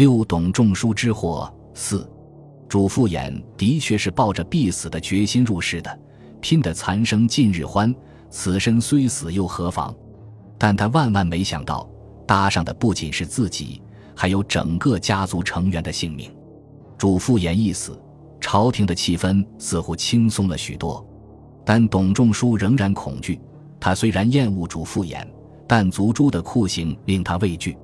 六董仲舒之祸四，主父偃的确是抱着必死的决心入世的，拼得残生尽日欢，此身虽死又何妨？但他万万没想到，搭上的不仅是自己，还有整个家族成员的性命。主父偃一死，朝廷的气氛似乎轻松了许多，但董仲舒仍然恐惧。他虽然厌恶主父偃，但族诛的酷刑令他畏惧。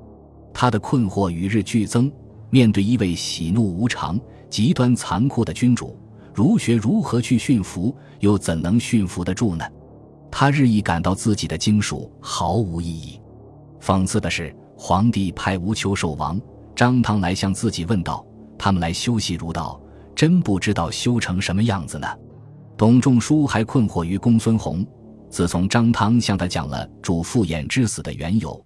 他的困惑与日俱增。面对一位喜怒无常、极端残酷的君主，儒学如何去驯服，又怎能驯服得住呢？他日益感到自己的经术毫无意义。讽刺的是，皇帝派吴秋寿王、张汤来向自己问道，他们来修习儒道，真不知道修成什么样子呢？董仲舒还困惑于公孙弘。自从张汤向他讲了主父偃之死的缘由，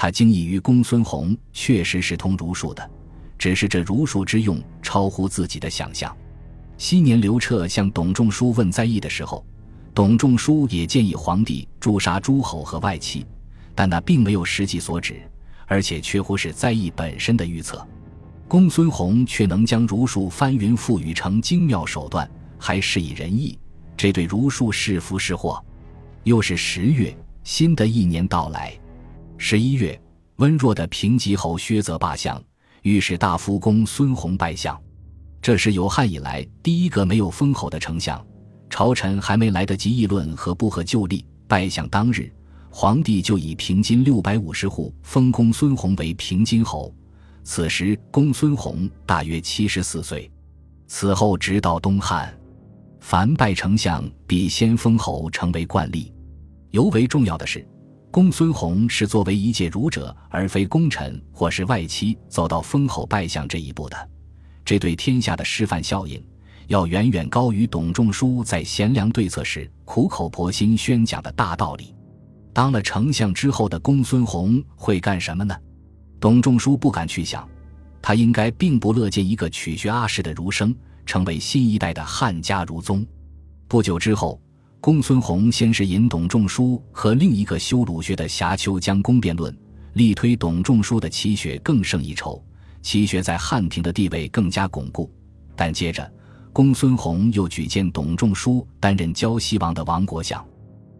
他惊异于公孙弘确实是通儒术的，只是这儒术之用超乎自己的想象。昔年刘彻向董仲舒问在意的时候，董仲舒也建议皇帝诛杀诸侯和外戚，但那并没有实际所指，而且确乎是在意本身的预测。公孙弘却能将儒术翻云覆雨成精妙手段，还施以仁义，这对儒术是福是祸？又是十月，新的一年到来。十一月，温弱的平吉侯薛泽罢相，御史大夫公孙弘拜相。这是有汉以来第一个没有封侯的丞相。朝臣还没来得及议论和不合旧例，拜相当日，皇帝就以平津六百五十户封公孙弘为平津侯。此时公孙弘大约七十四岁。此后直到东汉，凡拜丞相必先封侯，成为惯例。尤为重要的是，公孙弘是作为一介儒者，而非功臣或是外戚，走到封侯拜相这一步的。这对天下的示范效应，要远远高于董仲舒在贤良对策时苦口婆心宣讲的大道理。当了丞相之后的公孙弘会干什么呢？董仲舒不敢去想，他应该并不乐见一个曲学阿氏的儒生成为新一代的汉家儒宗。不久之后。公孙弘先是引董仲舒和另一个修儒学的侠丘将公辩论，力推董仲舒的齐学更胜一筹，齐学在汉庭的地位更加巩固。但接着，公孙弘又举荐董仲舒担任胶西王的王国相。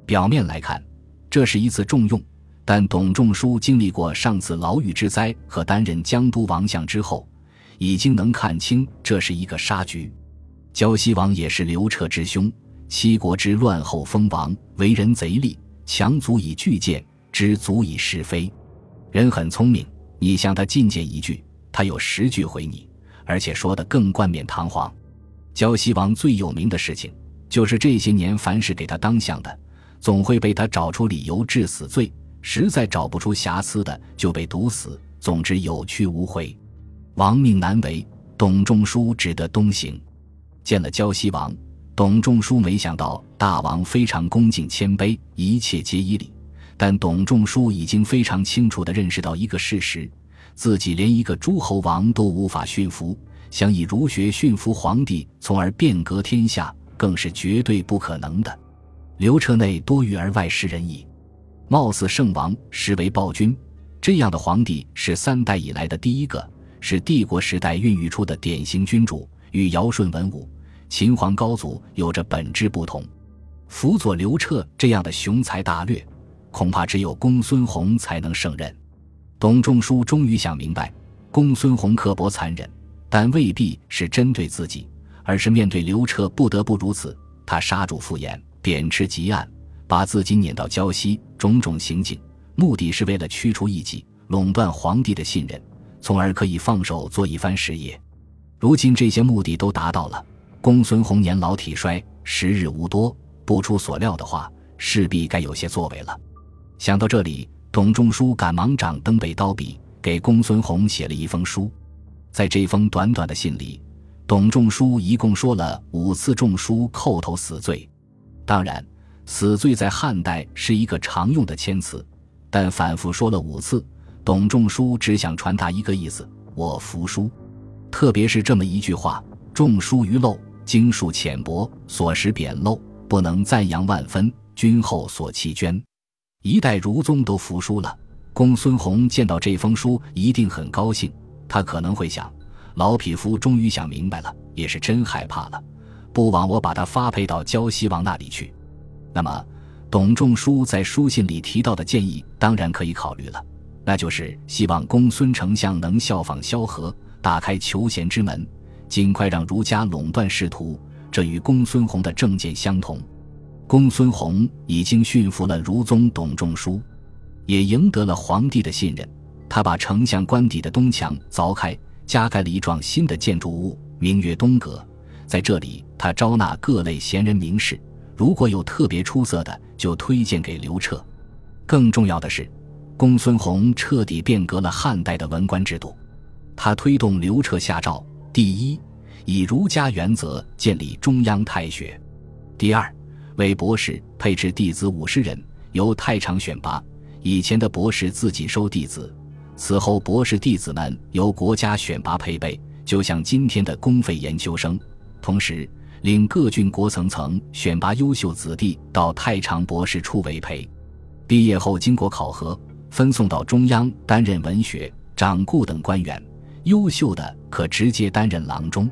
表面来看，这是一次重用，但董仲舒经历过上次牢狱之灾和担任江都王相之后，已经能看清这是一个杀局。胶西王也是刘彻之兄。七国之乱后封王，为人贼力，强足以拒谏，知足以是非。人很聪明，你向他进谏一句，他有十句回你，而且说的更冠冕堂皇。胶西王最有名的事情，就是这些年凡是给他当相的，总会被他找出理由治死罪；实在找不出瑕疵的，就被毒死。总之有去无回，亡命难违。董仲舒只得东行，见了胶西王。董仲舒没想到大王非常恭敬谦卑，一切皆依礼。但董仲舒已经非常清楚地认识到一个事实：自己连一个诸侯王都无法驯服，想以儒学驯服皇帝，从而变革天下，更是绝对不可能的。刘彻内多欲而外失仁义，貌似圣王，实为暴君。这样的皇帝是三代以来的第一个，是帝国时代孕育出的典型君主，与尧舜文武。秦皇高祖有着本质不同，辅佐刘彻这样的雄才大略，恐怕只有公孙弘才能胜任。董仲舒终于想明白，公孙弘刻薄残忍，但未必是针对自己，而是面对刘彻不得不如此。他杀主父偃，贬斥极案，把自己撵到胶西，种种行径，目的是为了驱除异己，垄断皇帝的信任，从而可以放手做一番事业。如今这些目的都达到了。公孙弘年老体衰，时日无多。不出所料的话，势必该有些作为了。想到这里，董仲舒赶忙掌灯背刀笔，给公孙弘写了一封书。在这封短短的信里，董仲舒一共说了五次仲舒叩头死罪。当然，死罪在汉代是一个常用的谦词，但反复说了五次，董仲舒只想传达一个意思：我服输。特别是这么一句话：“仲舒于陋。”经术浅薄，所识贬陋，不能赞扬万分。君后所弃捐，一代儒宗都服输了。公孙弘见到这封书，一定很高兴。他可能会想：老匹夫终于想明白了，也是真害怕了，不枉我把他发配到胶西王那里去。那么，董仲舒在书信里提到的建议当然可以考虑了，那就是希望公孙丞相能效仿萧何，打开求贤之门，尽快让儒家垄断仕途。这与公孙弘的政见相同。公孙弘已经驯服了儒宗董仲舒，也赢得了皇帝的信任。他把丞相官邸的东墙凿开，加盖了一幢新的建筑物，名曰东阁。在这里，他招纳各类贤人名士，如果有特别出色的，就推荐给刘彻。更重要的是，公孙弘彻底变革了汉代的文官制度。他推动刘彻下诏：第一，以儒家原则建立中央太学；第二，为博士配置弟子五十人，由太常选拔。以前的博士自己收弟子。此后，博士弟子们由国家选拔配备，就像今天的公费研究生。同时，领各郡国层层选拔优秀子弟到太常博士处委培，毕业后经过考核，分送到中央担任文学、掌故等官员。优秀的可直接担任郎中。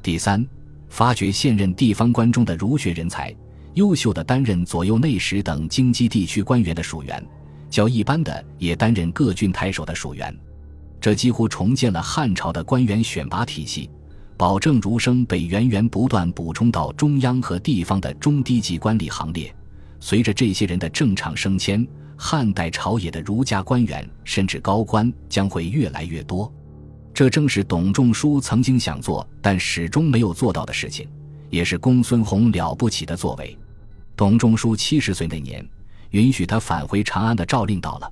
第三，发掘现任地方官中的儒学人才，优秀的担任左右内史等京畿地区官员的属员。较一般的也担任各郡太守的属员，这几乎重建了汉朝的官员选拔体系，保证儒生被源源不断补充到中央和地方的中低级官吏行列。随着这些人的正常升迁，汉代朝野的儒家官员甚至高官将会越来越多。这正是董仲舒曾经想做但始终没有做到的事情，也是公孙弘了不起的作为。董仲舒七十岁那年。允许他返回长安的诏令到了，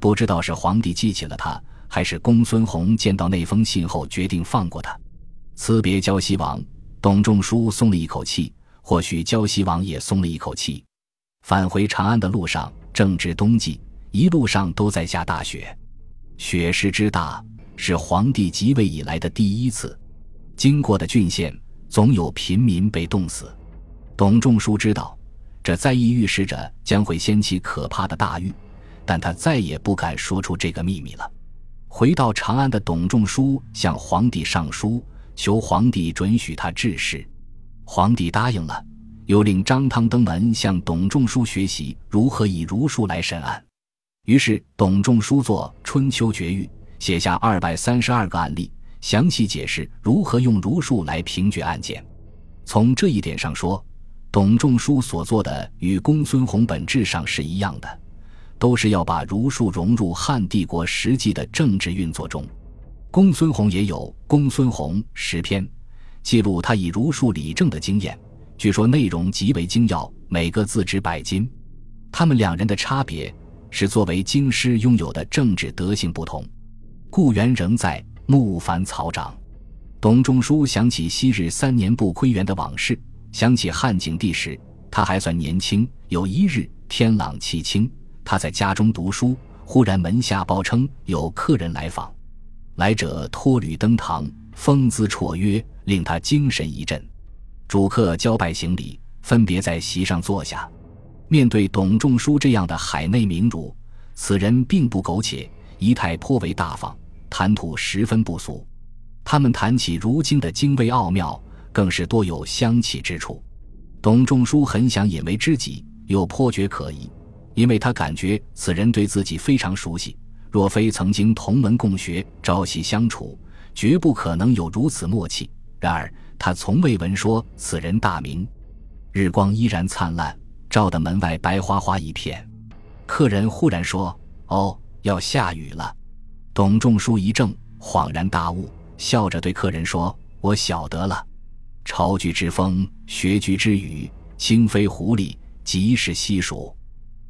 不知道是皇帝记起了他，还是公孙弘见到那封信后决定放过他。辞别胶西王，董仲舒松了一口气，或许胶西王也松了一口气。返回长安的路上正值冬季，一路上都在下大雪，雪势之大是皇帝即位以来的第一次。经过的郡县总有平民被冻死，董仲舒知道。这再意预示着将会掀起可怕的大狱，但他再也不敢说出这个秘密了。回到长安的董仲舒向皇帝上书，求皇帝准许他治事。皇帝答应了，又令张汤登门向董仲舒学习如何以儒术来审案。于是，董仲舒作《春秋绝狱》，写下二百三十二个案例，详细解释如何用儒术来评决案件。从这一点上说，董仲舒所做的与公孙弘本质上是一样的，都是要把儒术融入汉帝国实际的政治运作中。公孙弘也有《公孙弘十篇》，记录他以儒术理政的经验，据说内容极为精要，每个字值百金。他们两人的差别是作为京师拥有的政治德性不同。故园仍在，木繁草长。董仲舒想起昔日三年不窥园的往事。想起汉景帝时，他还算年轻。有一日天朗气清，他在家中读书，忽然门下报称有客人来访。来者托履登堂，风姿绰约，令他精神一振。主客交拜行礼，分别在席上坐下。面对董仲舒这样的海内名儒，此人并不苟且，仪态颇为大方，谈吐十分不俗。他们谈起如经的精微奥妙。更是多有相契之处，董仲舒很想引为知己，又颇觉可疑，因为他感觉此人对自己非常熟悉，若非曾经同门共学、朝夕相处，绝不可能有如此默契。然而他从未闻说此人大名。日光依然灿烂，照得门外白花花一片。客人忽然说：“哦，要下雨了。”董仲舒一怔，恍然大悟，笑着对客人说：“我晓得了。”朝局之风，学居之雨，轻飞狐狸，即是西蜀。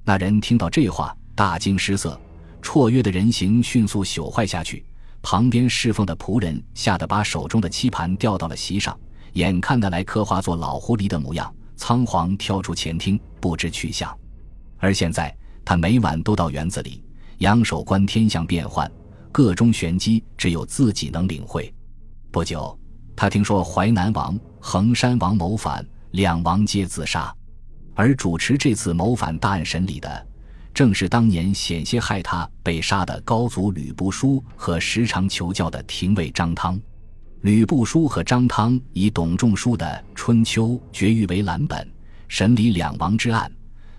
那人听到这话，大惊失色，绰约的人形迅速朽坏下去。旁边侍奉的仆人吓得把手中的棋盘掉到了席上，眼看得来刻画作老狐狸的模样，仓皇跳出前厅，不知去向。而现在，他每晚都到园子里，仰首观天象变幻，各中玄机只有自己能领会。不久。他听说淮南王、衡山王谋反，两王皆自杀，而主持这次谋反大案审理的，正是当年险些害他被杀的高祖吕不韦和时常求教的廷尉张汤。吕不韦和张汤以董仲舒的《春秋》绝育为蓝本，审理两王之案，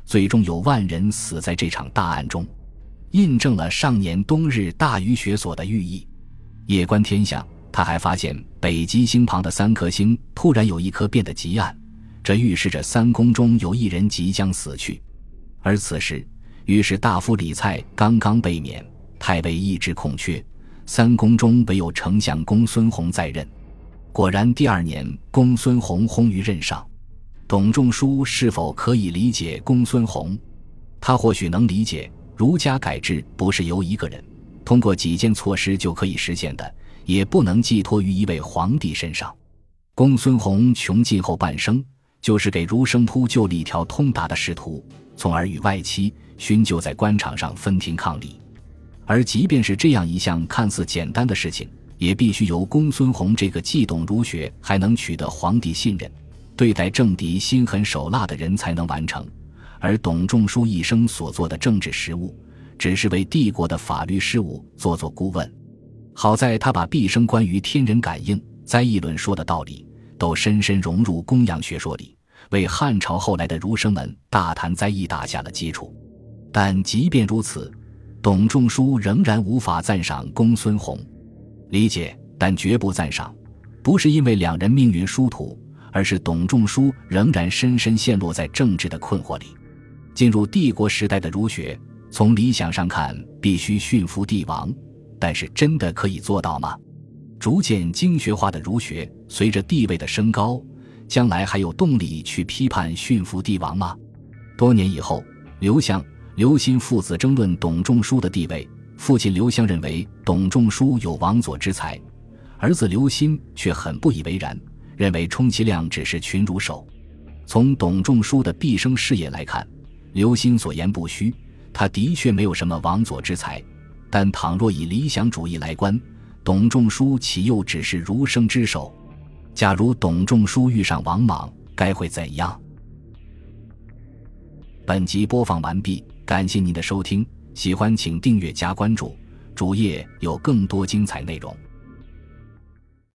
最终有万人死在这场大案中，印证了上年冬日大禹雪所的寓意。夜观天象，他还发现北极星旁的三颗星突然有一颗变得极暗，这预示着三宫中有一人即将死去。而此时。于是大夫李蔡刚刚被免，太尉一直空缺，三公中唯有丞相公孙弘在任。果然，第二年公孙弘薨于任上。董仲舒是否可以理解公孙弘？他或许能理解，儒家改制不是由一个人通过几件措施就可以实现的，也不能寄托于一位皇帝身上。公孙弘穷尽后半生，就是给儒生铺就了一条通达的仕途。从而与外戚勋就在官场上分庭抗礼，而即便是这样一项看似简单的事情，也必须由公孙弘这个既懂儒学还能取得皇帝信任、对待政敌心狠手辣的人才能完成。而董仲舒一生所做的政治实务，只是为帝国的法律事务做做顾问。好在他把毕生关于天人感应、灾异论说的道理，都深深融入公羊学说里。为汉朝后来的儒生们大谈灾异打下了基础，但即便如此，董仲舒仍然无法赞赏公孙弘。理解，但绝不赞赏，不是因为两人命运殊途，而是董仲舒仍然深深陷落在政治的困惑里。进入帝国时代的儒学，从理想上看必须驯服帝王，但是真的可以做到吗？逐渐经学化的儒学，随着地位的升高。将来还有动力去批判驯服帝王吗？多年以后，刘向、刘歆父子争论董仲舒的地位。父亲刘向认为董仲舒有王佐之才，儿子刘歆却很不以为然，认为充其量只是群儒手。从董仲舒的毕生事业来看，刘歆所言不虚，他的确没有什么王佐之才。但倘若以理想主义来观，董仲舒岂又只是儒生之首？假如董仲舒遇上王莽，该会怎样？本集播放完毕，感谢您的收听，喜欢请订阅加关注，主页有更多精彩内容。